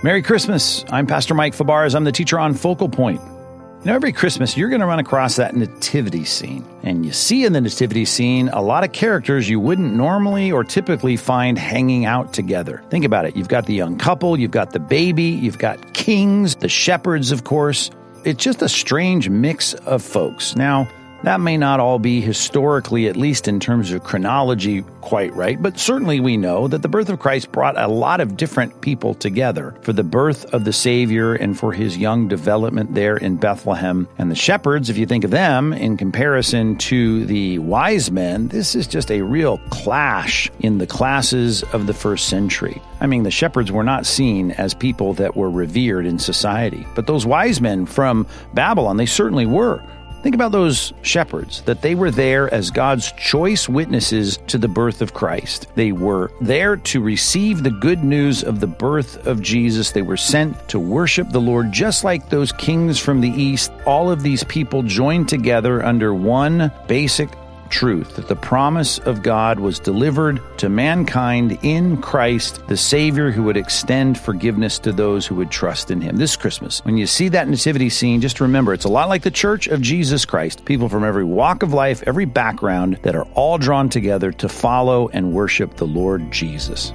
Merry Christmas. I'm Pastor Mike Fabarez. I'm the teacher on Focal Point. You know, every Christmas, you're going to run across that nativity scene. And you see in the nativity scene a lot of characters you wouldn't normally or typically find hanging out together. Think about it. You've got the young couple, you've got the baby, you've got kings, the shepherds, of course. It's just a strange mix of folks. Now, that may not all be historically, at least in terms of chronology, quite right, but certainly we know that the birth of Christ brought a lot of different people together for the birth of the Savior and for his young development there in Bethlehem. And the shepherds, if you think of them in comparison to the wise men, this is just a real clash in the classes of the first century. I mean, the shepherds were not seen as people that were revered in society, but those wise men from Babylon, they certainly were. Think about those shepherds, that they were there as God's choice witnesses to the birth of Christ. They were there to receive the good news of the birth of Jesus. They were sent to worship the Lord, just like those kings from the east. All of these people joined together under one basic truth that the promise of God was delivered to mankind in Christ, the Savior who would extend forgiveness to those who would trust in Him. This Christmas, when you see that nativity scene, just remember it's a lot like the Church of Jesus Christ. People from every walk of life, every background that are all drawn together to follow and worship the Lord Jesus.